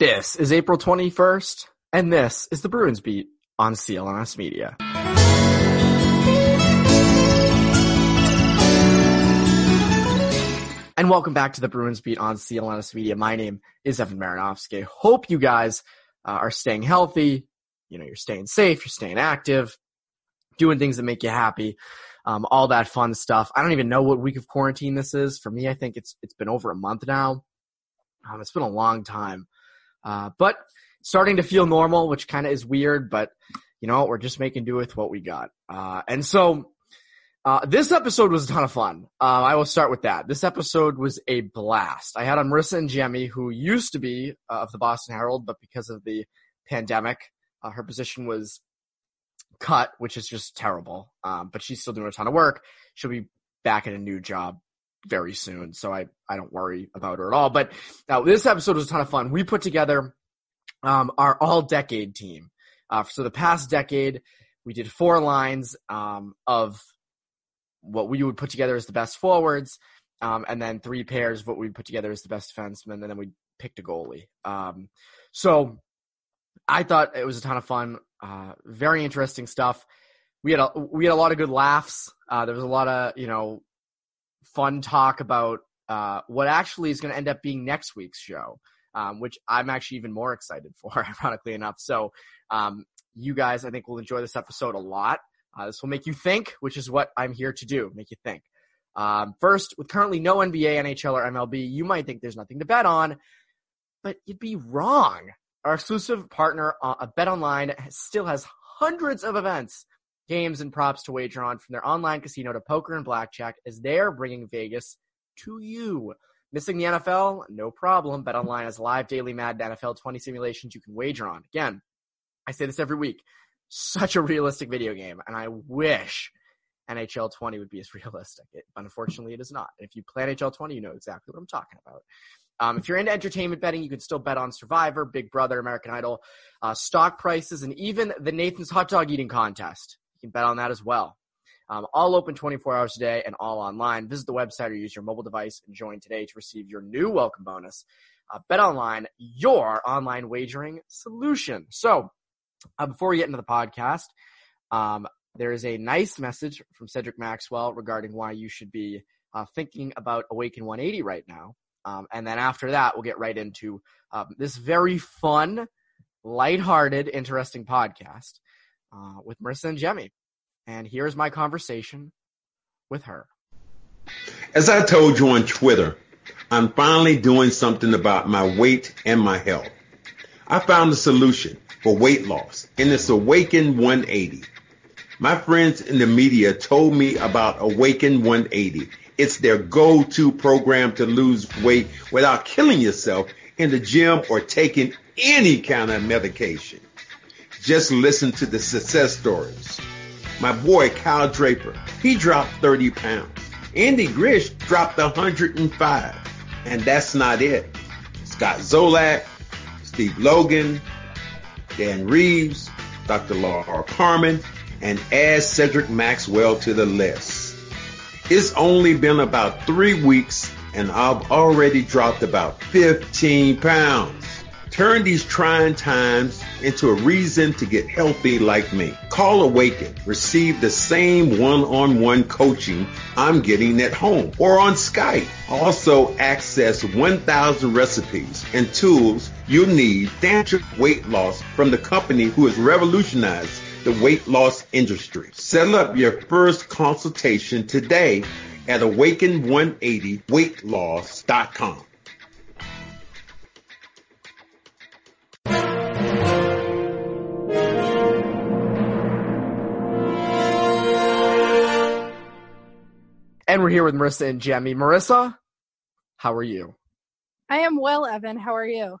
This is April 21st, and this is the Bruins Beat on CLNS Media. And welcome back to the Bruins Beat on CLNS Media. My name is Evan Marinofsky. Hope you guys uh, are staying healthy. You know, you're staying safe, you're staying active, doing things that make you happy, um, all that fun stuff. I don't even know what week of quarantine this is. For me, I think it's it's been over a month now. Um, it's been a long time. Uh, but starting to feel normal, which kind of is weird, but you know, we're just making do with what we got. Uh, and so, uh, this episode was a ton of fun. Uh, I will start with that. This episode was a blast. I had on Marisa Ingemi, who used to be uh, of the Boston Herald, but because of the pandemic, uh, her position was cut, which is just terrible. Um, but she's still doing a ton of work. She'll be back in a new job very soon, so I I don't worry about her at all. But now this episode was a ton of fun. We put together um, our all decade team. Uh, so the past decade, we did four lines um, of what we would put together as the best forwards, um, and then three pairs of what we put together as the best defensemen, and then we picked a goalie. Um, so I thought it was a ton of fun, uh, very interesting stuff. We had a we had a lot of good laughs. Uh, there was a lot of you know fun talk about uh, what actually is going to end up being next week's show, um, which I'm actually even more excited for, ironically enough. So, um, you guys, I think, will enjoy this episode a lot. Uh, this will make you think, which is what I'm here to do, make you think. Um, first, with currently no NBA, NHL, or MLB, you might think there's nothing to bet on, but you'd be wrong. Our exclusive partner, uh, Bet Online, still has hundreds of events games and props to wager on from their online casino to poker and blackjack as they're bringing Vegas to you. Missing the NFL? No problem. Bet online has live daily Madden NFL 20 simulations you can wager on. Again, I say this every week. Such a realistic video game, and I wish NHL 20 would be as realistic. It, unfortunately, it is not. If you play NHL 20, you know exactly what I'm talking about. Um, if you're into entertainment betting, you can still bet on Survivor, Big Brother, American Idol, uh, stock prices, and even the Nathan's hot dog eating contest. You can bet on that as well. Um, all open 24 hours a day and all online. Visit the website or use your mobile device and join today to receive your new welcome bonus. Uh, bet online, your online wagering solution. So, uh, before we get into the podcast, um, there is a nice message from Cedric Maxwell regarding why you should be uh, thinking about Awaken 180 right now. Um, and then after that, we'll get right into um, this very fun, lighthearted, interesting podcast uh, with Marisa Ingemi. And here's my conversation with her. As I told you on Twitter, I'm finally doing something about my weight and my health. I found a solution for weight loss, and it's Awaken 180. My friends in the media told me about Awaken 180. It's their go-to program to lose weight without killing yourself in the gym or taking any kind of medication. Just listen to the success stories. My boy Kyle Draper, he dropped 30 pounds. Andy Gresh dropped 105. And that's not it. Scott Zolak, Steve Logan, Dan Reeves, Dr. Laura Carmen, and add Cedric Maxwell to the list. It's only been about three weeks and I've already dropped about 15 pounds. Turn these trying times into a reason to get healthy like me. Call Awaken. Receive the same one-on-one coaching I'm getting at home or on Skype. Also access 1,000 recipes and tools you'll need to weight loss from the company who has revolutionized the weight loss industry. Set up your first consultation today at awaken180weightloss.com. And we're here with Marissa and Jemmy. Marisa, how are you? I am well, Evan. How are you?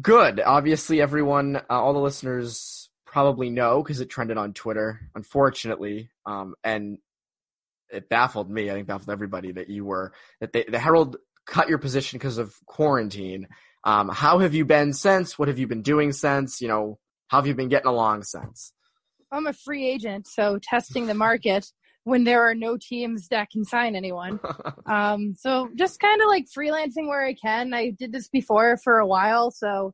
Good. Obviously, everyone, uh, all the listeners probably know because it trended on Twitter, unfortunately. Um, and it baffled me. I think baffled everybody that you were that they, the Herald cut your position because of quarantine. Um, how have you been since? What have you been doing since? You know, how have you been getting along since? I'm a free agent, so testing the market when there are no teams that can sign anyone. um, so just kind of like freelancing where I can. I did this before for a while, so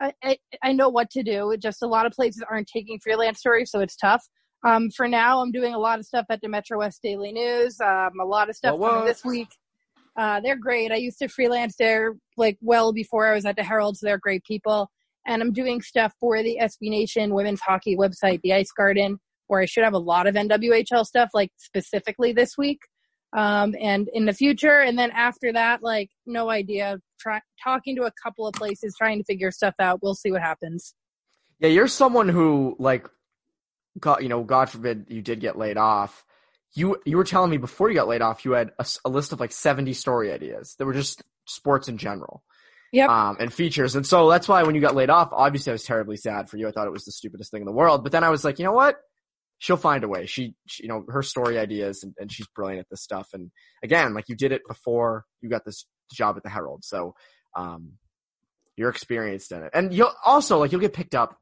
I, I, I know what to do. Just a lot of places aren't taking freelance stories, so it's tough. Um, for now, I'm doing a lot of stuff at the Metro West Daily News. Um, a lot of stuff coming this week. Uh, they're great. I used to freelance there like well before I was at the Herald, so they're great people. And I'm doing stuff for the SB Nation women's hockey website, the Ice Garden where I should have a lot of NWHL stuff, like specifically this week um, and in the future. And then after that, like, no idea. Try, talking to a couple of places, trying to figure stuff out. We'll see what happens. Yeah, you're someone who, like, God, you know, God forbid you did get laid off. You you were telling me before you got laid off, you had a, a list of like 70 story ideas that were just sports in general. Yep. Um, and features. And so that's why when you got laid off, obviously I was terribly sad for you. I thought it was the stupidest thing in the world. But then I was like, you know what? She'll find a way. She, she you know, her story ideas and, and, she's brilliant at this stuff. And again, like you did it before you got this job at the Herald. So, um, you're experienced in it. And you'll also, like, you'll get picked up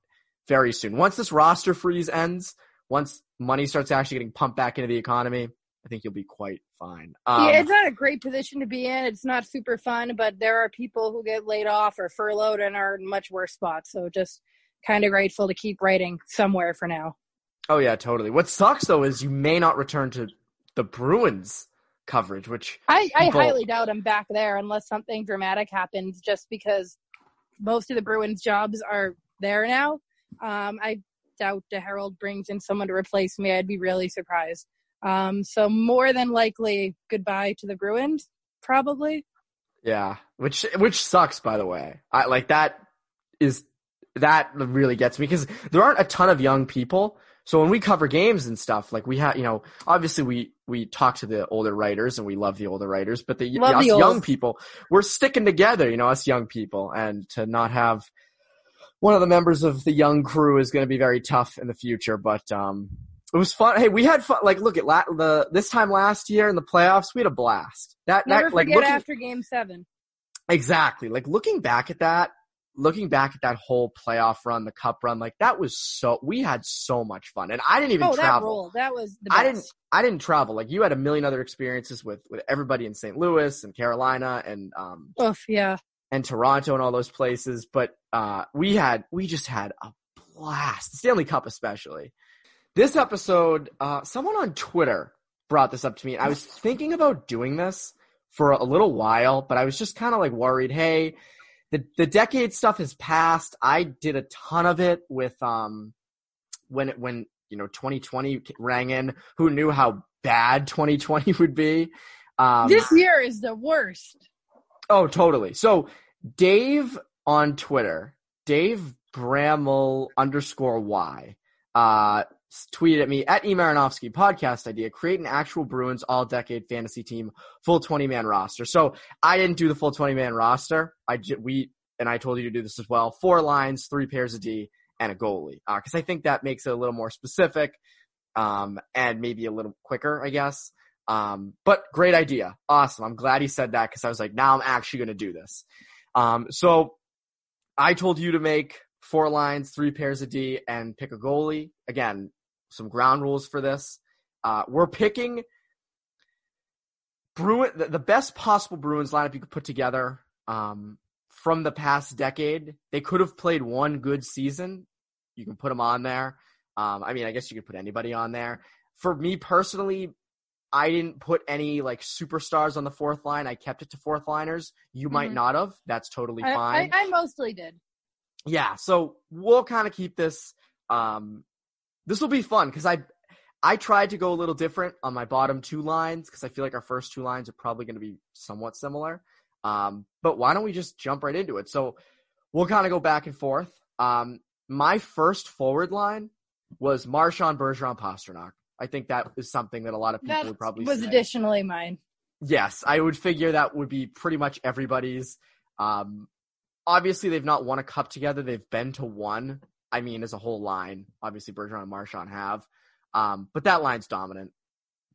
very soon. Once this roster freeze ends, once money starts actually getting pumped back into the economy, I think you'll be quite fine. Um, yeah, it's not a great position to be in. It's not super fun, but there are people who get laid off or furloughed and are in much worse spots. So just kind of grateful to keep writing somewhere for now. Oh yeah, totally. What sucks though is you may not return to the Bruins coverage, which I, I highly doubt I'm back there unless something dramatic happens. Just because most of the Bruins jobs are there now. Um, I doubt the Herald brings in someone to replace me. I'd be really surprised. Um, so more than likely, goodbye to the Bruins, probably. Yeah, which which sucks, by the way. I like that is that really gets me because there aren't a ton of young people so when we cover games and stuff, like we have, you know, obviously we we talk to the older writers and we love the older writers, but the, us the young people, we're sticking together, you know, us young people, and to not have one of the members of the young crew is going to be very tough in the future. But um, it was fun. Hey, we had fun. Like, look at la- the this time last year in the playoffs, we had a blast. That never that, forget like looking, after Game Seven. Exactly. Like looking back at that, looking back at that whole playoff run, the cup run, like that was so we had so much fun. And I didn't even oh, travel. That, that was I didn't I didn't travel. Like you had a million other experiences with with everybody in St. Louis and Carolina and um Oof, yeah. And Toronto and all those places. But uh we had we just had a blast. The Stanley Cup especially. This episode, uh someone on Twitter brought this up to me. I was thinking about doing this for a little while, but I was just kind of like worried, hey, the the decade stuff has passed. I did a ton of it with um when it when you know 2020 rang in. Who knew how bad 2020 would be? Um, this year is the worst. Oh, totally. So Dave on Twitter, Dave Bramall underscore Y, uh, tweeted at me at E. Marinofsky podcast idea, create an actual Bruins all decade fantasy team, full 20 man roster. So I didn't do the full 20 man roster. I, we, and I told you to do this as well. Four lines, three pairs of D and a goalie. Uh, cause I think that makes it a little more specific, um, and maybe a little quicker, I guess. Um, but great idea. Awesome. I'm glad he said that because I was like, now I'm actually going to do this. Um, so I told you to make four lines, three pairs of D, and pick a goalie. Again, some ground rules for this. Uh, we're picking Bruin the, the, best possible Bruins lineup you could put together um, from the past decade. They could have played one good season. You can put them on there. Um, I mean, I guess you could put anybody on there. For me personally, I didn't put any like superstars on the fourth line. I kept it to fourth liners. You mm-hmm. might not have. That's totally I, fine. I, I, mostly did. Yeah, so we'll kind of keep this. Um, this will be fun because I I tried to go a little different on my bottom two lines because I feel like our first two lines are probably going to be somewhat similar. Um, but why don't we just jump right into it? So we'll kind of go back and forth. Um, my first forward line was Marchand Bergeron Pastrnak. I think that is something that a lot of people that would probably was say. additionally mine. Yes, I would figure that would be pretty much everybody's. Um, obviously, they've not won a cup together. They've been to one. I mean, as a whole line, obviously Bergeron and Marchand have. Um, but that line's dominant.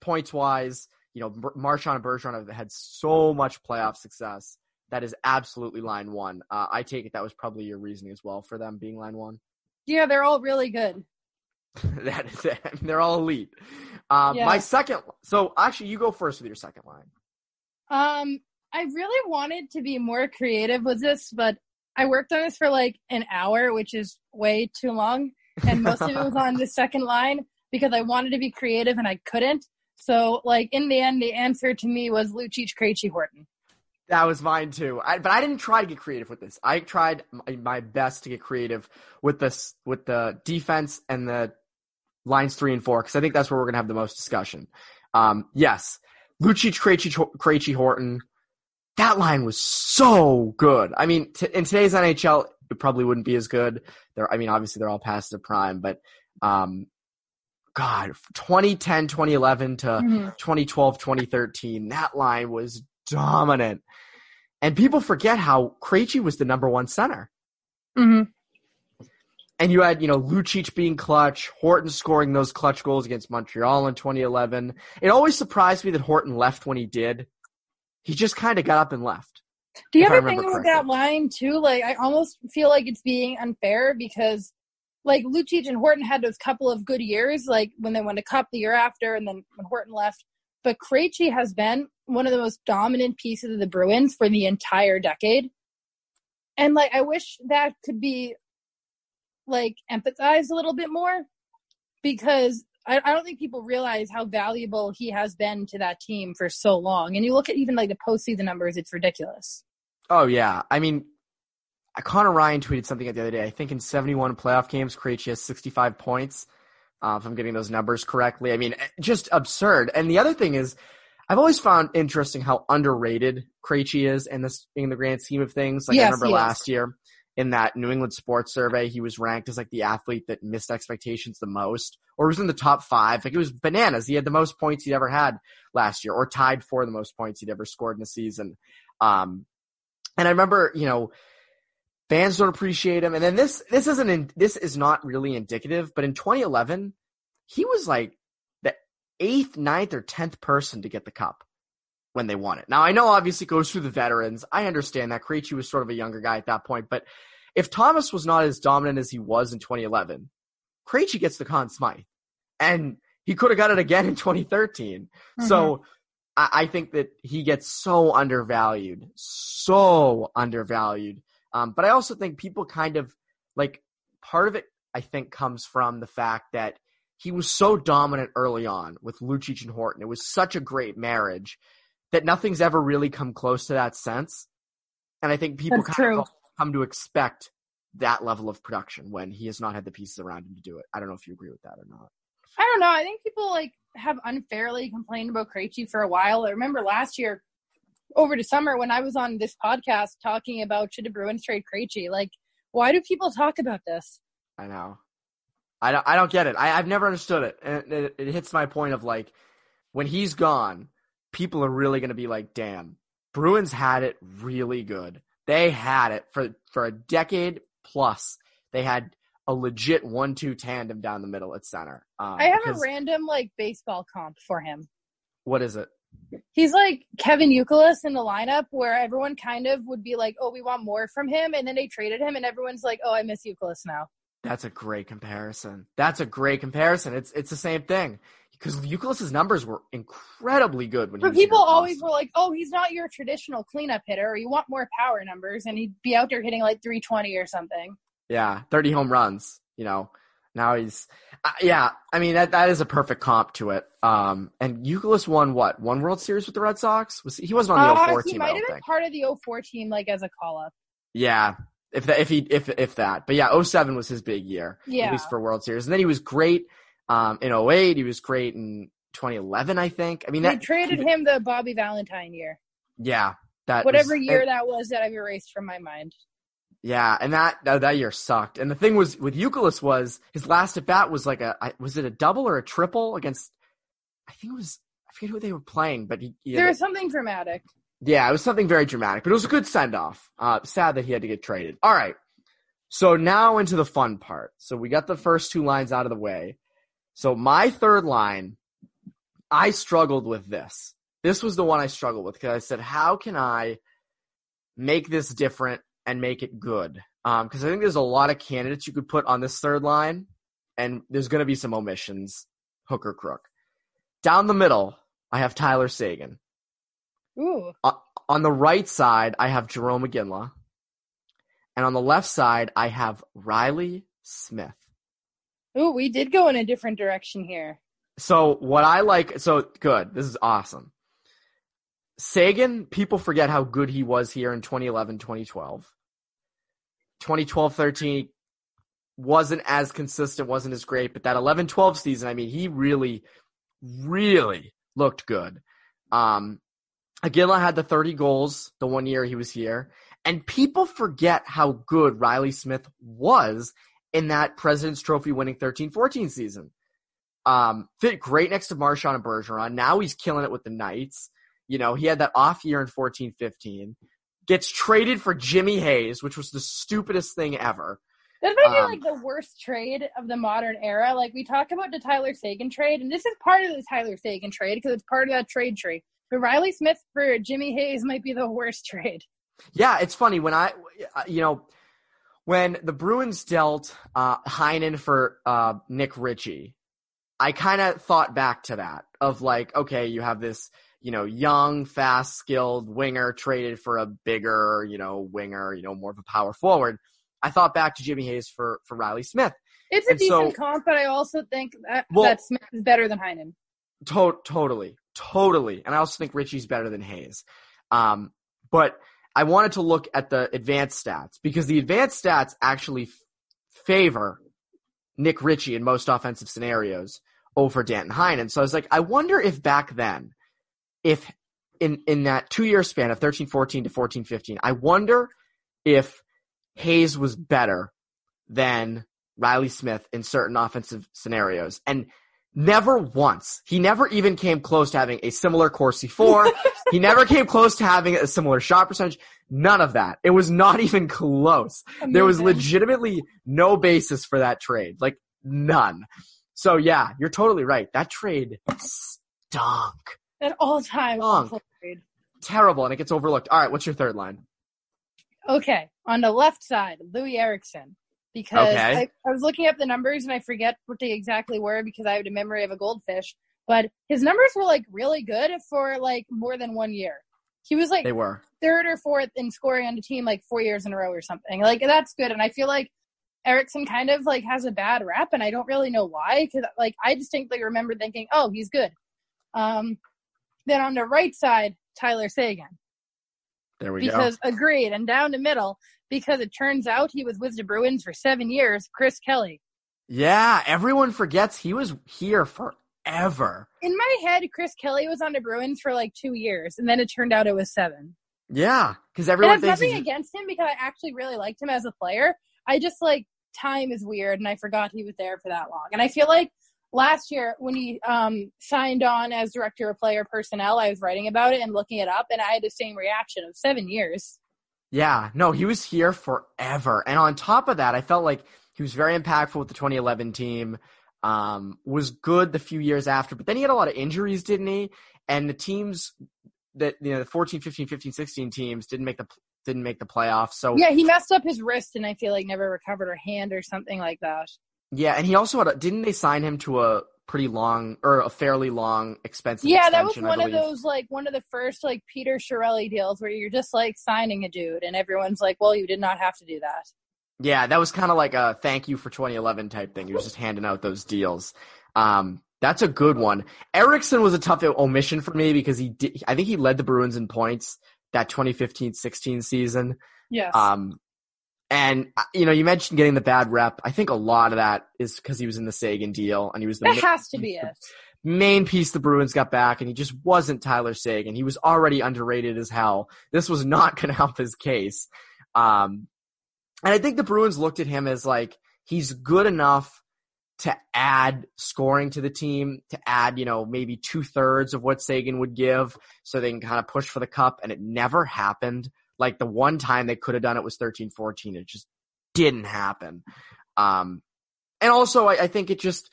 Points wise, you know, Marchand and Bergeron have had so much playoff success. That is absolutely line one. Uh, I take it that was probably your reasoning as well for them being line one. Yeah, they're all really good. that is it. they're all elite. Um, yeah. My second, so actually, you go first with your second line. Um, I really wanted to be more creative with this, but I worked on this for like an hour, which is way too long, and most of it was on the second line because I wanted to be creative and I couldn't. So, like in the end, the answer to me was Lucic, Krejci, Horton. That was mine too. I, but I didn't try to get creative with this. I tried my, best to get creative with this with the defense and the lines three and four because I think that's where we're gonna have the most discussion. Um, yes, Lucic, Krejci, Krejci, Horton. That line was so good. I mean, t- in today's NHL, it probably wouldn't be as good. They're, I mean, obviously they're all past the prime, but um, God, 2010, 2011 to mm-hmm. 2012, 2013, that line was dominant. And people forget how Krejci was the number one center. Mm-hmm. And you had, you know, Lucic being clutch, Horton scoring those clutch goals against Montreal in 2011. It always surprised me that Horton left when he did. He just kind of got up and left. Do you ever think with that line too? Like, I almost feel like it's being unfair because like Lucic and Horton had those couple of good years, like when they won a cup the year after, and then when Horton left. But Krejci has been one of the most dominant pieces of the Bruins for the entire decade, and like I wish that could be like empathized a little bit more because I, I don't think people realize how valuable he has been to that team for so long. And you look at even like the postseason numbers; it's ridiculous. Oh yeah, I mean Conor Ryan tweeted something the other day. I think in 71 playoff games, Krejci has 65 points. Uh, if I'm getting those numbers correctly, I mean, eh, just absurd. And the other thing is, I've always found interesting how underrated Krejci is in this in the grand scheme of things. Like yes, I remember last is. year in that New England Sports Survey, he was ranked as like the athlete that missed expectations the most, or was in the top five. Like it was bananas. He had the most points he'd ever had last year, or tied for the most points he'd ever scored in a season. Um, and I remember, you know, fans don't appreciate him. And then this this isn't in, this is not really indicative, but in 2011, he was like the eighth, ninth, or tenth person to get the cup when they won it. Now I know obviously it goes through the veterans. I understand that Krejci was sort of a younger guy at that point, but if Thomas was not as dominant as he was in 2011, Krejci gets the Conn Smythe, and he could have got it again in 2013. Mm-hmm. So. I think that he gets so undervalued, so undervalued um, but I also think people kind of like part of it. I think comes from the fact that he was so dominant early on with Lucic and Horton. It was such a great marriage that nothing's ever really come close to that sense. And I think people That's kind true. of come to expect that level of production when he has not had the pieces around him to do it. I don't know if you agree with that or not. I don't know. I think people like have unfairly complained about Krejci for a while. I remember last year over the summer when I was on this podcast talking about should the Bruins trade Krejci. Like, why do people talk about this? I know. I don't, I don't get it. I, have never understood it. And it, it hits my point of like, when he's gone, people are really going to be like, damn, Bruins had it really good. They had it for, for a decade plus. They had a legit one-two tandem down the middle at center. Um, I have because, a random like baseball comp for him. What is it? He's like Kevin Youkilis in the lineup, where everyone kind of would be like, "Oh, we want more from him," and then they traded him, and everyone's like, "Oh, I miss Youkilis now." That's a great comparison. That's a great comparison. It's it's the same thing because Youkilis's numbers were incredibly good when. But he was people always were like, "Oh, he's not your traditional cleanup hitter. Or you want more power numbers?" And he'd be out there hitting like 320 or something. Yeah, 30 home runs, you know. Now he's uh, yeah, I mean that that is a perfect comp to it. Um and Youkilis won what? One World Series with the Red Sox? Was he wasn't on the Uh, 04 he team, I might have been think. part of the 04 team, like as a call up. Yeah. If that if he if if that. But yeah, 07 was his big year. Yeah. At least for World Series. And then he was great um in 08, he was great in 2011, I think. I mean They that traded him the Bobby Valentine year, yeah, that whatever was- year and- that was that I've erased from my mind. Yeah, and that that, that year sucked. And the thing was with Youkilis was his last at bat was like a was it a double or a triple against I think it was I forget who they were playing, but he, he There was something dramatic. Yeah, it was something very dramatic, but it was a good send off. Uh, sad that he had to get traded. All right, so now into the fun part. So we got the first two lines out of the way. So my third line, I struggled with this. This was the one I struggled with because I said, how can I make this different and make it good? Because I think there's a lot of candidates you could put on this third line, and there's going to be some omissions, hook or crook. Down the middle, I have Tyler Seguin. Ooh, On the right side, I have Jarome Iginla. And on the left side, I have Reilly Smith. ooh, we did go in a different direction here. So what I like, so good. This is awesome. Seguin, people forget how good he was here in 2011, 2012. 2012, 13 wasn't as consistent, wasn't as great, but that 11, 12 season, I mean, he really, really looked good. Um, Iginla had the 30 goals the one year he was here, and people forget how good Reilly Smith was in that President's Trophy winning 13, 14 season. Um, fit great next to Marchand and Bergeron. Now he's killing it with the Knights. You know, he had that off year in 14 15. Gets traded for Jimmy Hayes, which was the stupidest thing ever. This might be Um, like the worst trade of the modern era. Like we talk about the Tyler Seguin trade, and this is part of the Tyler Seguin trade because it's part of that trade tree. But Reilly Smith for Jimmy Hayes might be the worst trade. Yeah, it's funny when I, you know, when the Bruins dealt uh, Heinen for uh, Nick Ritchie, I kind of thought back to that of like, okay, you have this, you know, young, fast, skilled winger traded for a bigger, you know, winger, you know, more of a power forward. I thought back to Jimmy Hayes for for Reilly Smith. It's a And so- decent comp, but I also think that, Well- that Smith is better than Heinen. To- totally, totally. And I also think Ritchie's better than Hayes. Um, but I wanted to look at the advanced stats because the advanced stats actually f- favor Nick Ritchie in most offensive scenarios over Danton Heinen. So I was like, I wonder if back then, if in, in that two year span of 13, 14 to 14, 15, I wonder if Hayes was better than Reilly Smith in certain offensive scenarios. And never once, he never even came close to having a similar Corsi For. he never came close to having a similar shot percentage. None of that. It was not even close. There was legitimately no basis for that trade. Like none. So yeah, you're totally right. That trade stunk. At all time trade. Terrible and it gets overlooked. All right, what's your third line? Okay, on the left side, Loui Eriksson. Because Okay. I, I was looking up the numbers and I forget what they exactly were because I have a memory of a goldfish. But his numbers were like really good for like more than one year. He was like They were. third or fourth in scoring on the team like four years in a row or something. Like that's good. And I feel like Eriksson kind of like has a bad rap, and I don't really know why. Because like I distinctly remember thinking, oh, he's good. Um, then on the right side, Tyler Seguin There we go. because agreed, and down the middle because it turns out he was with the Bruins for seven years. Chris Kelly. Yeah, everyone forgets he was here forever. In my head, Chris Kelly was on the Bruins for like two years, and then it turned out it was seven. Yeah, because And everyone it's thinks nothing against him because I actually really liked him as a player. I just like time is weird, and I forgot he was there for that long. And I feel like last year when he um, signed on as director of player personnel, I was writing about it and looking it up, and I had the same reaction of seven years. Yeah, no, he was here forever. And on top of that, I felt like he was very impactful with the 2011 team. Um, was good the few years after, but then he had a lot of injuries, didn't he? And the teams that you know, the 14, 15, 15, 16 teams didn't make the didn't make the playoffs. So Yeah, he messed up his wrist and I feel like never recovered her hand or something like that. yeah, and he also had a, didn't they sign him to a pretty long or a fairly long expensive Yeah, that was one of those like one of the first like Peter Chiarelli deals where you're just like signing a dude and everyone's like, Well, you did not have to do that. Yeah, that was kind of like a thank you for 2011 type thing. He was just handing out those deals. Um, that's a good one. Eriksson was a tough omission for me because he did, I think he led the Bruins in points that 2015-16 season. Yes. Um, and uh, you know, you mentioned getting the bad rep. I think a lot of that is because he was in the Seguin deal and he was the that main, has to be it. main piece the Bruins got back, and he just wasn't Tyler Seguin. He was already underrated as hell. This was not going to help his case. Um, and I think the Bruins looked at him as like he's good enough to add scoring to the team, to add, you know, maybe two thirds of what Seguin would give so they can kind of push for the cup. And it never happened. Like the one time they could have done it was 13 14. It just didn't happen. Um, and also I, I think it just,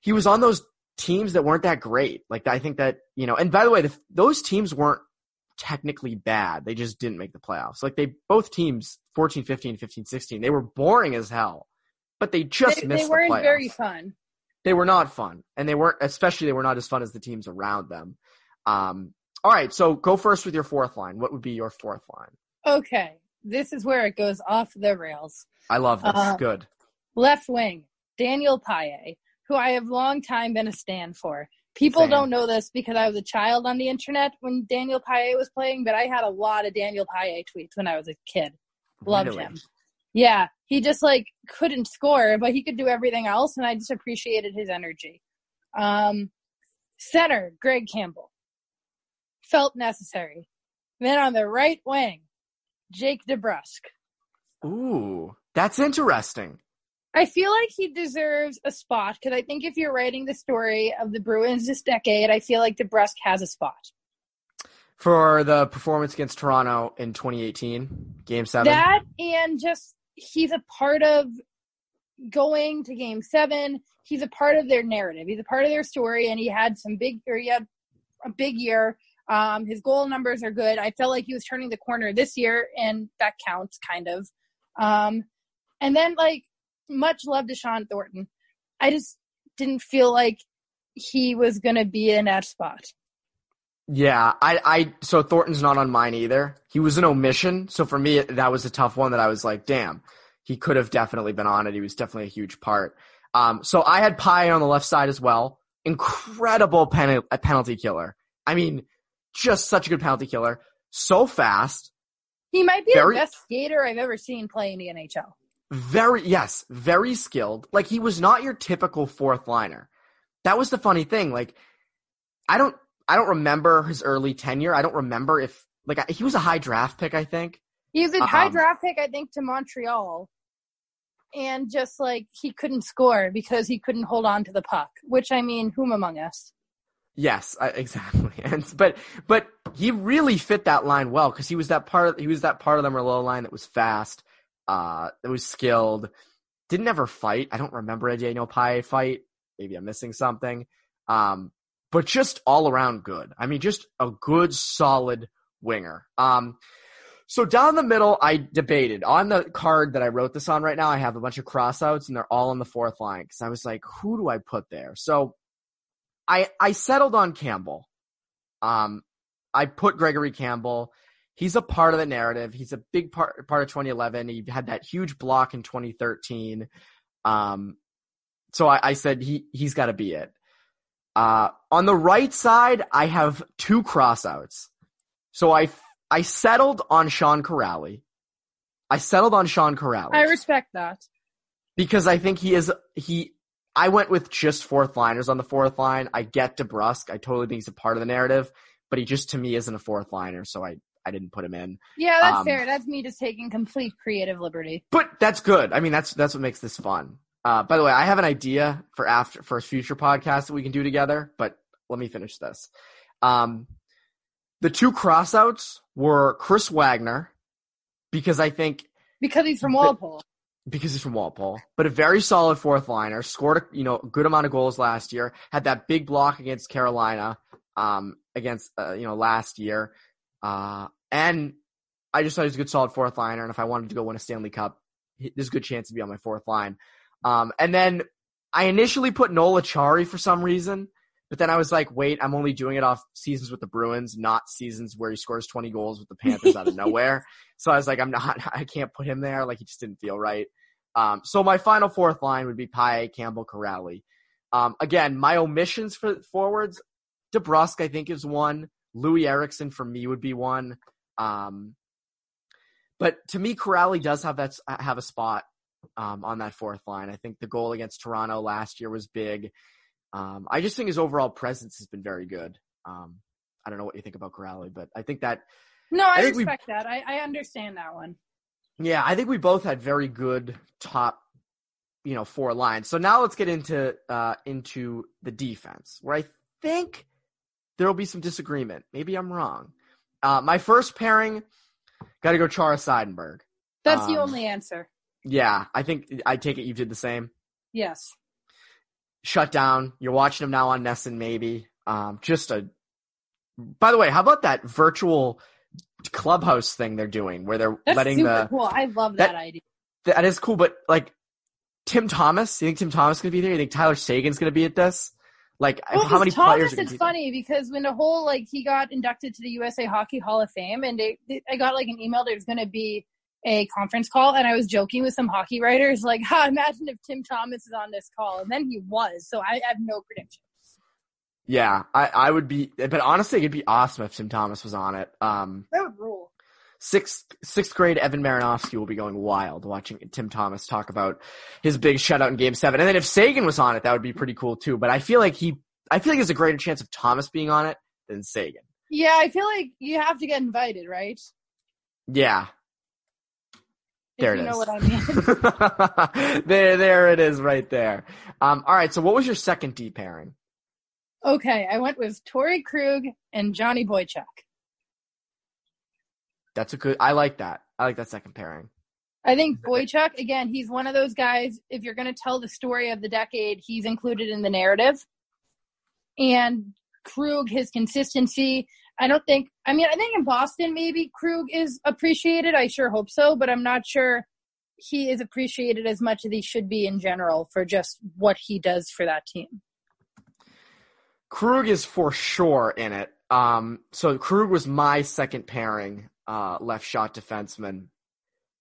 he was on those teams that weren't that great. Like I think that, you know, and by the way, the, those teams weren't technically bad. They just didn't make the playoffs. Like they, both teams, 14, 15, 15, 16, they were boring as hell, but they just They, missed they weren't the very fun. they were not fun, and they weren't especially they were not as fun as the teams around them. Um, all right, so go first with your fourth line. What would be your fourth line? Okay. This is where it goes off the rails. I love this. Uh, Good. Left wing, Daniel Paille, who I have long time been a stand for. People Same. don't know this because I was a child on the internet when Daniel Paille was playing, but I had a lot of Daniel Paille tweets when I was a kid. Loved Really? him. Yeah, he just like couldn't score, but he could do everything else, and I just appreciated his energy. Um, center, Greg Campbell. Felt necessary. Then on the right wing, Jake DeBrusk. Ooh, that's interesting. I feel like he deserves a spot because I think if you're writing the story of the Bruins this decade, I feel like DeBrusk has a spot. For the performance against Toronto in 2018, Game Seven. That and just he's a part of going to Game Seven. He's a part of their narrative. He's a part of their story, and he had some big or he had a big year. Um, his goal numbers are good. I felt like he was turning the corner this year, and that counts kind of. Um, and then like much love to Shawn Thornton. I just didn't feel like he was gonna be in that spot. Yeah, I, I, so Thornton's not on mine either. He was an omission, so for me, that was a tough one that I was like, damn, he could have definitely been on it. He was definitely a huge part. Um, so I had Paille on the left side as well. Incredible pen- penalty killer. I mean, just such a good penalty killer. So fast, He might be Very- the best skater I've ever seen play in the NHL. very, yes, very skilled. Like he was not your typical fourth liner. That was the funny thing. Like, I don't, I don't remember his early tenure. I don't remember if, like, I- he was a high draft pick, I think. He was a high Um, draft pick, I think, to Montreal. And just like he couldn't score because he couldn't hold on to the puck, which I mean, whom among us? Yes, exactly. And but but he really fit that line well because he was that part. Of, he was that part of the Merlot line that was fast, uh, that was skilled. Didn't ever fight. I don't remember a Daniel Paille fight. Maybe I'm missing something. Um, but just all around good. I mean, just a good, solid winger. Um, so down the middle, I debated on the card that I wrote this on right now. I have a bunch of crossouts and they're all on the fourth line because I was like, who do I put there? So I I settled on Campbell. Um, I put Gregory Campbell. He's a part of the narrative. He's a big part part of 2011. He had that huge block in 2013. Um, so I, I said he he's got to be it. Uh, on the right side, I have two crossouts. So I I settled on Sean Kuraly. I settled on Sean Kuraly I respect that. because I think he is he. I went with just fourth liners on the fourth line. I get DeBrusk. I totally think he's a part of the narrative, but he just to me isn't a fourth liner, so I I didn't put him in. Yeah, that's Um, fair. That's me just taking complete creative liberty. But that's good. I mean, that's that's what makes this fun. Uh, by the way, I have an idea for after for a future podcast that we can do together. But let me finish this. Um, the two crossouts were Chris Wagner because I think Because he's from Walpole. Because he's from Walpole, but a very solid fourth liner. Scored a you know a good amount of goals last year. Had that big block against Carolina, um, against uh, you know last year, uh, and I just thought he was a good solid fourth liner, and if I wanted to go win a Stanley Cup, there's a good chance to be on my fourth line. Um, and then I initially put Noel Acciari for some reason, but then I was like, wait, I'm only doing it off seasons with the Bruins, not seasons where he scores 20 goals with the Panthers out of nowhere. So I was like, I'm not, I can't put him there. Like he just didn't feel right. Um, so my final fourth line would be Paille, Campbell, Kuraly. Um, again, my omissions for forwards, DeBrusk, I think is one. Loui Eriksson for me would be one. Um, but to me, Kuraly does have that have a spot um, on that fourth line. I think the goal against Toronto last year was big. Um, I just think his overall presence has been very good. Um, I don't know what you think about Kuraly, but I think that. No, I, I respect we, that. I, I understand that one. Yeah, I think we both had very good top, you know, four lines. So now let's get into uh, into the defense, where I think there will be some disagreement. Maybe I'm wrong. Uh, my first pairing, got to go Chara Seidenberg. That's um, the only answer. Yeah, I think I take it you did the same. Yes. Shut down. You're watching him now on NESN, maybe. Um, just a. By the way, how about that virtual clubhouse thing they're doing where they're That's letting super the cool. I love that, that, idea. That is cool, but like Tim Thomas, you think Tim Thomas is gonna be there? You think Tyler Seguin's gonna be at this? Like oh, well, how many Thomas, players? It's funny because when the whole like he got inducted to the USA Hockey Hall of Fame, and they, they I got like an email. There's gonna be a conference call and I was joking with some hockey writers like, ha, imagine if Tim Thomas is on this call. And then he was. So I have no predictions. Yeah, I, I would be, but honestly, it'd be awesome if Tim Thomas was on it. Um, that would rule. Sixth, sixth grade Evan Marinofsky will be going wild watching Tim Thomas talk about his big shutout in game seven. And then if Seguin was on it, that would be pretty cool too. But I feel like he, I feel like there's a greater chance of Thomas being on it than Seguin. Yeah, I feel like you have to get invited, right? Yeah, there it is. know what I mean. there, there it is right there. Um, all right. So what was your second D pairing? Okay. I went with Torey Krug and Johnny Boychuk. That's a good, I like that. I like that second pairing. I think Boychuk, again, he's one of those guys, if you're going to tell the story of the decade, he's included in the narrative. And Krug, his consistency, I don't think. I mean, I think in Boston maybe Krug is appreciated. I sure hope so, but I'm not sure he is appreciated as much as he should be in general for just what he does for that team. Krug is for sure in it. Um, so Krug was my second pairing, uh, left shot defenseman.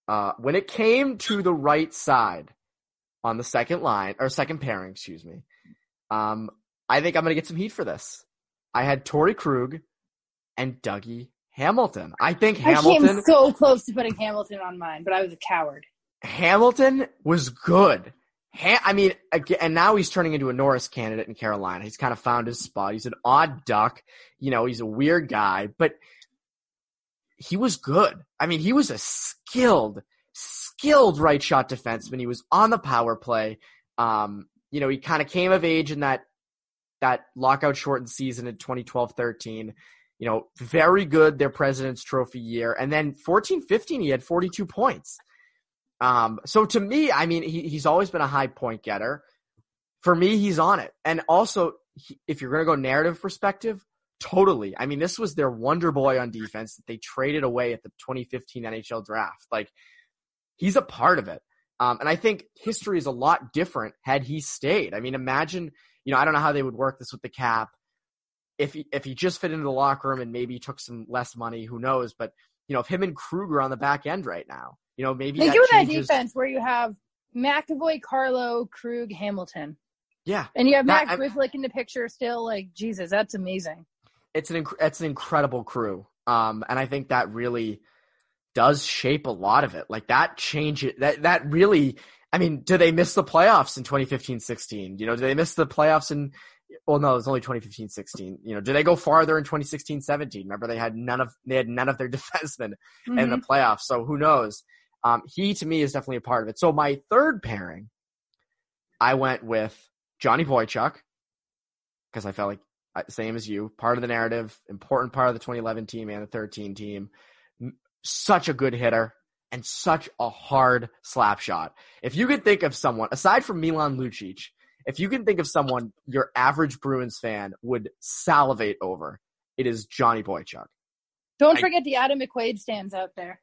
Uh, when it came to the right side on the second line or second pairing, excuse me, um, I think I'm going to get some heat for this. I had Torey Krug and Dougie Hamilton. I think Hamilton. I came so close to putting Hamilton on mine, but I was a coward. Hamilton was good. Ha- I mean, and now he's turning into a Norris candidate in Carolina. He's kind of found his spot. He's an odd duck. You know, he's a weird guy, but he was good. I mean, he was a skilled, skilled right shot defenseman. He was on the power play. Um, you know, he kind of came of age in that that lockout shortened season in 2012-13 you know, very good their President's Trophy year. And then 14 15, he had 42 points. Um, so to me, I mean, he, he's always been a high point getter. For me, he's on it. And also, he, if you're going to go narrative perspective, totally. I mean, this was their wonder boy on defense that they traded away at the 2015 NHL draft. Like, he's a part of it. Um, and I think history is a lot different had he stayed. I mean, imagine, you know, I don't know how they would work this with the cap if he, if he just fit into the locker room and maybe took some less money, who knows? But you know, if him and Kruger on the back end right now, you know, maybe they do that defense where you have McAvoy, Carlo, Krug, Hamilton. Yeah, and you have that, Matt Grzelcyk in the picture still. Like Jesus, that's amazing. It's an inc- it's an incredible crew, um, and I think that really does shape a lot of it. Like that change it that that really. I mean, do they miss the playoffs in 2015-16? You know, do they miss the playoffs in well, no, it was only 2015, 16. You know, did they go farther in 2016, 17? Remember they had none of, they had none of their defensemen mm-hmm. in the mm-hmm. playoffs. So who knows? Um, he to me is definitely a part of it. So my third pairing, I went with Johnny Boychuk because I felt like uh, same as you, part of the narrative, important part of the 2011 team and the 13 team. Such a good hitter and such a hard slap shot. If you could think of someone aside from Milan Lucic if you can think of someone your average Bruins fan would salivate over, it is Johnny Boychuk. Don't I- forget the Adam McQuaid stands out there.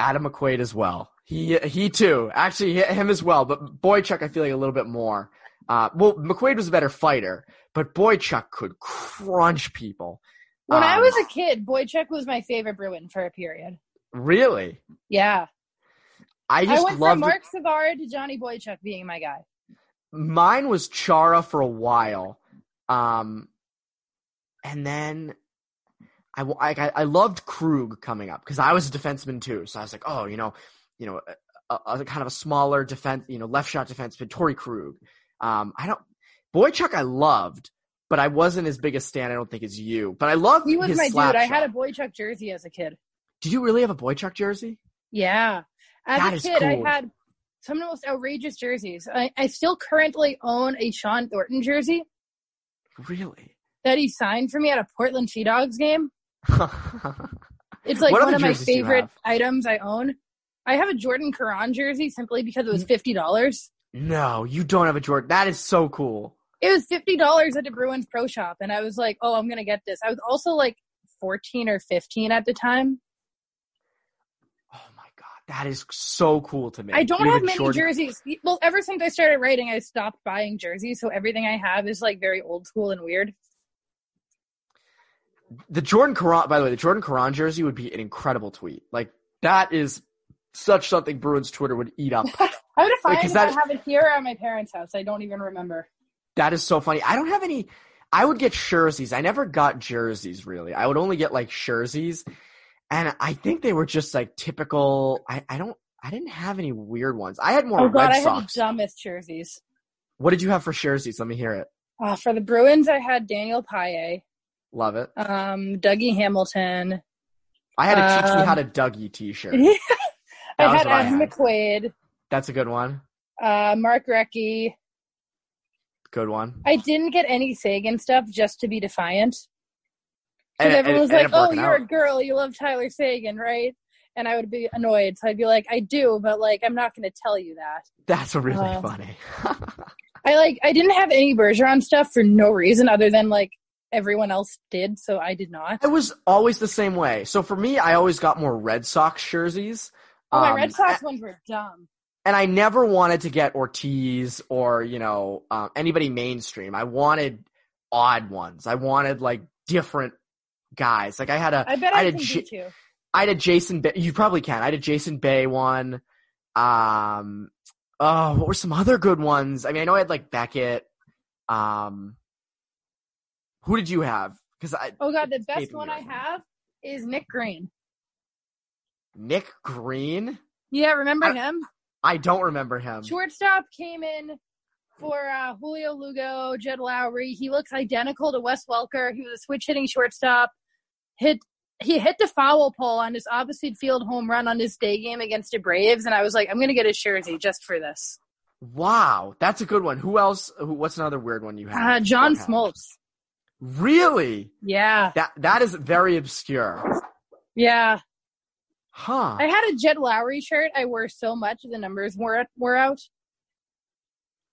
Adam McQuaid as well. He he too. Actually, him as well. But Boychuk, I feel like a little bit more. Uh, well, McQuaid was a better fighter, but Boychuk could crunch people. When I Um, was a kid, Boychuk was my favorite Bruin for a period. really, Yeah. I I just went from loved. Marc Savard to Johnny Boychuk being my guy. Mine was Chara for a while, um, and then I I, I- loved Krug coming up because I was a defenseman too. So I was like, oh, you know, you know, a, a, a kind of a smaller defense, you know, left shot defenseman, Torey Krug. Um, I don't Boychuk I loved, but I wasn't as big a stan. I don't think as you, but I loved He was his my dude. slap I had a shot. Boychuk jersey as a kid. Did you really have a Boychuk jersey? Yeah. As That a kid, cool. I had some of the most outrageous jerseys. I, I still currently own a Shawn Thornton jersey Really? that he signed for me at a Portland Sea Dogs game. It's like What one of my jerseys do you favorite items I own. I have a Jordan Caron jersey simply because Mm. it was fifty dollars. no, you don't have a Jordan. That is so cool. It was fifty dollars at the Bruins Pro Shop, and I was like, "Oh, I'm gonna get this." I was also like fourteen or fifteen at the time. Oh my god, that is so cool to me. I don't You have a many Jordan- jerseys. Well, ever since I started writing, I stopped buying jerseys, so everything I have is like very old school and weird. The Jordan Caron, by the way, the Jordan Caron jersey would be an incredible tweet. Like that is such something Bruins Twitter would eat up. I would find Because if I that- have it here at my parents' house. I don't even remember. that is so funny. I don't have any. I would get jerseys. I never got jerseys really. I would only get like jerseys, and I think they were just like typical. I, I don't. I didn't have any weird ones. I had more Oh god, Red I had dumbest jerseys. What did you have for jerseys? Let me hear it. Uh, for the Bruins, I had Daniel Paille, Love it. um, Dougie Hamilton. I had a teach me Um, how to Dougie T-shirt. I had had. McQuaid, That's a good one. uh, Mark Recchi. Good one. I didn't get any Seguin stuff just to be defiant. And Because everyone was like, "Oh, you're out. a girl. You love Tyler Seguin, right?" And I would be annoyed. So I'd be like, "I do, but like, I'm not going to tell you that." That's really Uh, funny. I like. I didn't have any Bergeron stuff for no reason other than like everyone else did, so I did not. I was always the same way. So for me, I always got more Red Sox jerseys. Oh, my Um, Red Sox ones were dumb. and I never wanted to get Ortiz or you know uh, anybody mainstream. I wanted odd ones. I wanted like different guys. Like I had a I bet I I, had can J- beat. I had a Jason. Bay, you probably can. I had a Jason Bay one. Um. Oh, what were some other good ones? I mean, I know I had like Beckett. Um. Who did you have? Because I Oh god, the best one I now. have is Nick Green. Nick Green. Yeah, remember I- him? I don't remember him. Shortstop came in for uh, Julio Lugo, Jed Lowrie. He looks identical to Wes Welker. He was a switch hitting shortstop. Hit he hit the foul pole on his opposite field home run on his day game against the Braves, and I was like, I'm gonna get a jersey just for this. Wow, that's a good one. Who else? Who, what's another weird one you have? Uh, John? Smoltz. Really? Yeah, That that is very obscure. yeah. Huh? I had a Jed Lowrie shirt I wore so much the numbers were were out.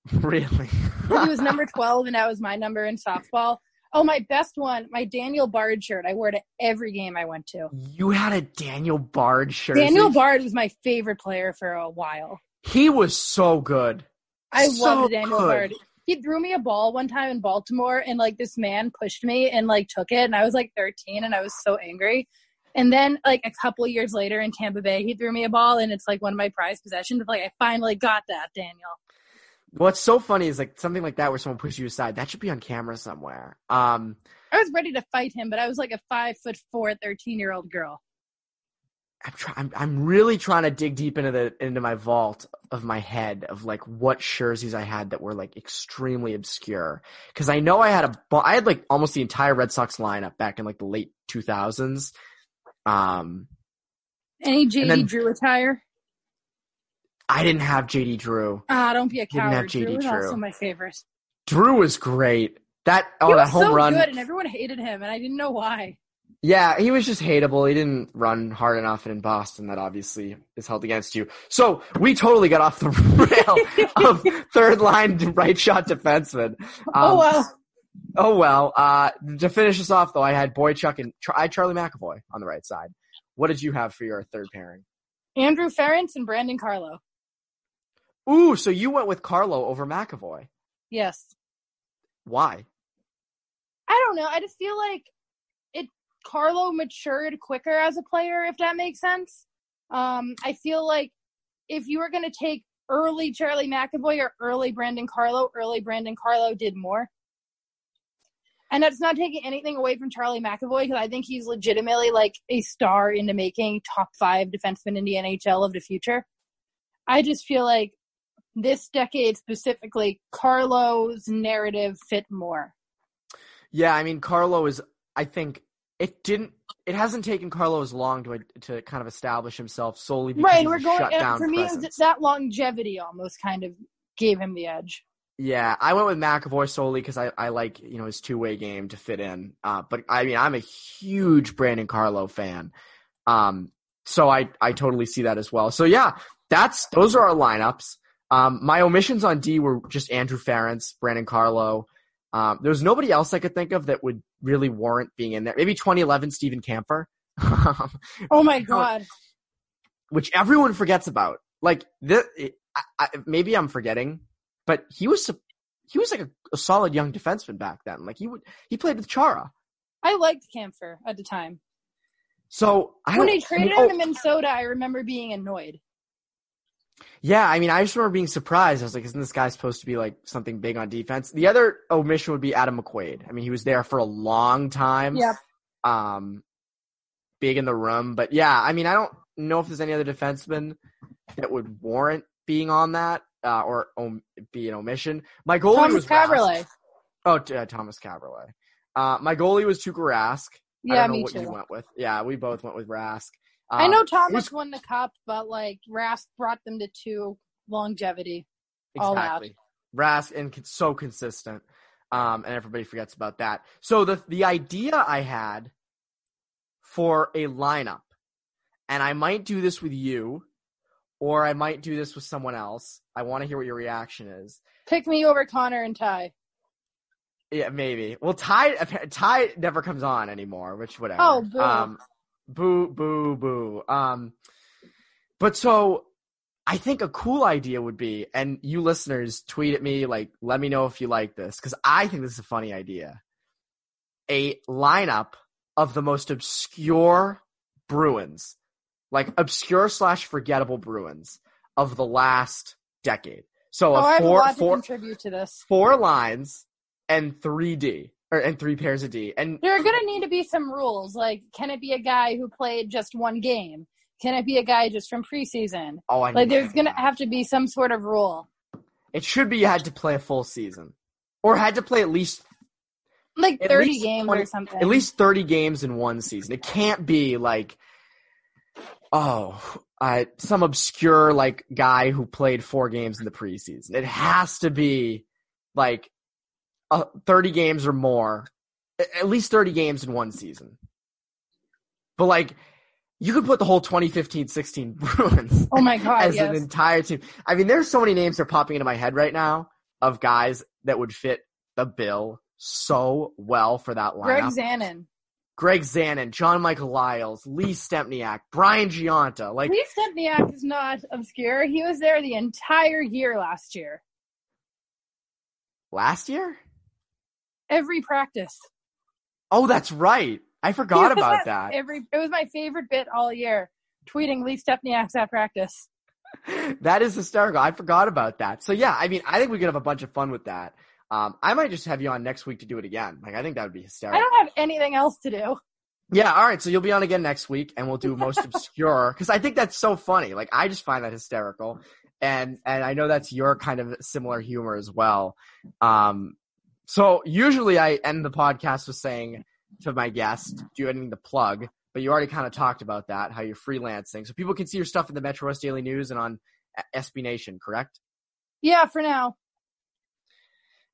really? He was number 12, and that was my number in softball. Oh, my best one, my Daniel Bard shirt. I wore to every game I went to. you had a Daniel Bard shirt. Daniel Bard was my favorite player for a while. He was so good. I So loved Daniel good. Bard. He threw me a ball one time in Baltimore, and like this man pushed me and like took it, and I was like 13, and I was so angry. And then like a couple of years later in Tampa Bay, he threw me a ball, and it's like one of my prized possessions. Like I finally got that, Daniel. What's so funny is like something like that where someone pushes you aside. That should be on camera somewhere. Um, I was ready to fight him, but I was like a five foot four, 13 year old girl. I'm trying. I'm, I'm really trying to dig deep into the into my vault of my head of like what jerseys I had that were like extremely obscure. Because I know I had a I had like almost the entire Red Sox lineup back in like the late 2000s. Um, Any JD then- Drew attire? I didn't have JD Drew. Ah, don't be a Didn't have. JD Drew was Drew. also my favorite. Drew was great. That oh he that was home so run. good, and everyone hated him, and I didn't know why. Yeah, he was just hateable. He didn't run hard enough, and in Boston, that obviously is held against you. So we totally got off the rail of third line right shot defenseman. Um, oh well, Oh well. Uh, to finish us off, though, I had Boychuk and I had Charlie McAvoy on the right side. What did you have for your third pairing? Andrew Ference and Brandon Carlo. Ooh, so you went with Carlo over McAvoy. Yes. Why? I don't know. I just feel like Carlo matured quicker as a player, if that makes sense. Um, I feel like if you were going to take early Charlie McAvoy or early Brandon Carlo, early Brandon Carlo did more. And that's not taking anything away from Charlie McAvoy because I think he's legitimately like a star into making top five defenseman in the NHL of the future. I just feel like this decade specifically, Carlo's narrative fit more. Yeah, I mean, Carlo is. I think it didn't. It hasn't taken Carlo as long to to kind of establish himself solely because Right, we're going. And for me, presence. that longevity almost kind of gave him the edge. Yeah, I went with McAvoy solely because I, I like you know his two way game to fit in. Uh, but I mean I'm a huge Brandon Carlo fan, um, so I I totally see that as well. So yeah, that's those are our lineups. Um, my omissions on D were just Andrew Ference, Brandon Carlo. Um, there was nobody else I could think of that would really warrant being in there. Maybe 2011 Steven Kampfer, Oh my god! which everyone forgets about. Like this, I, I, maybe I'm forgetting, but he was he was like a, a solid young defenseman back then. Like he would he played with Chara. I liked Kampfer at the time. So I When he traded I mean, him oh, to Minnesota, I remember being annoyed. Yeah, I mean, I just remember being surprised. I was like, isn't this guy supposed to be like something big on defense? The other omission would be Adam McQuaid. I mean, he was there for a long time. Yep. Um, big in the room, but yeah, I mean, I don't know if there's any other defenseman that would warrant being on that uh, or um, be an omission. My goalie Thomas was Rask. Caberlet. Oh, t- uh, Thomas Caberlet. Uh, my goalie was Tuukka Rask. I Yeah, don't know me what too. you went with. Yeah, we both went with Rask. I Um, know Thomas was- won the cup, but like Rask brought them to two longevity. Exactly. Rask and so consistent. Um, and everybody forgets about that. So the the idea I had for a lineup, and I might do this with you, or I might do this with someone else. I want to hear what your reaction is. Pick me over Conor and Ty. Yeah, maybe. Well, Ty Ty never comes on anymore, which whatever. Oh, boo. Um, boo, boo, boo. Um, but so I think a cool idea would be, and you listeners tweet at me, like, let me know if you like this, because I think this is a funny idea. A lineup of the most obscure Bruins, like obscure slash forgettable Bruins of the last decade. So Oh, a I have a four, to four, contribute to this. four lines and three D or and three pairs of D. And There are going to need to be some rules. Like, can it be a guy who played just one game? Can it be a guy just from preseason? oh, I Like, there's going to have to be some sort of rule. It should be you had to play a full season, or had to play at least Like At 30 least games 20 or something. at least thirty games in one season. It can't be like, oh, uh, some obscure like guy who played four games in the preseason. It has to be like uh, thirty games or more, at least thirty games in one season. But like, you could put the whole 2015-16 Bruins Oh my God, as yes. an entire team. I mean, there's so many names that are popping into my head right now of guys that would fit the bill so well for that lineup. Greg. Zanin. Greg Zanin, John Michael Liles, Lee Stempniak, Brian Gionta. Like, Lee Stempniak is not obscure. He was there the entire year last year. last year? Every practice. Oh, that's right. I forgot about that. Every it was my favorite bit all year. Tweeting Lee Stempniak's at practice. that is hysterical. I forgot about that. So yeah, I mean, I think we could have a bunch of fun with that. Um, I might just have you on next week to do it again. Like, I think that would be hysterical. I don't have anything else to do. Yeah, all right. So you'll be on again next week, and we'll do most obscure because I think that's so funny. Like I just find that hysterical, and and I know that's your kind of similar humor as well. Um, so usually I end the podcast with saying to my guest, "Do you have anything to plug?" But you already kind of talked about that, how you're freelancing, so people can see your stuff in the Metro West Daily News and on SB Nation, correct? Yeah, for now.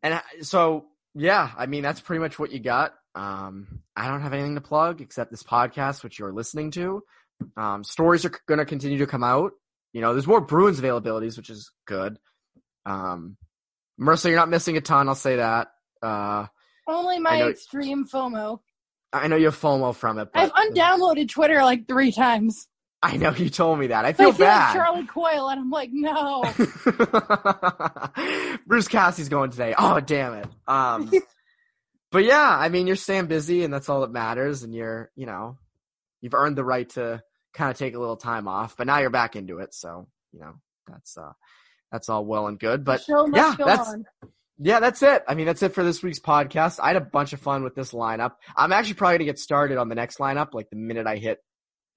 And uh, so, yeah, I mean, that's pretty much what you got. Um, I don't have anything to plug except this podcast, which you're listening to. Um, stories are going to continue to come out. You know, there's more Bruins availabilities, which is good. Um, Marisa, you're not missing a ton. I'll say that. Uh, Only my know- extreme FOMO. I know you have FOMO from it, but I've undownloaded Twitter like three times. I know you told me that. I I feel like bad. Charlie Coyle, and I'm like, no. Bruce Cassidy's going today. Oh, damn it. Um, but yeah, I mean, you're staying busy and that's all that matters. And you're, you know, you've earned the right to kind of take a little time off, but now you're back into it. So, you know, that's, uh, that's all well and good. But yeah, that's, on. Yeah, that's it. I mean, that's it for this week's podcast. I had a bunch of fun with this lineup. I'm actually probably gonna get started on the next lineup, like the minute I hit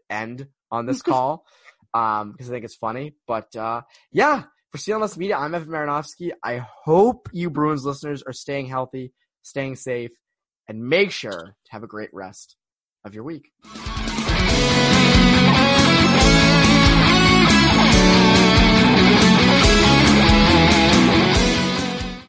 end on this call, um, because I think it's funny. But uh, yeah, for CLNS Media, I'm Evan Marinofsky. I hope you Bruins listeners are staying healthy, staying safe, and make sure to have a great rest of your week.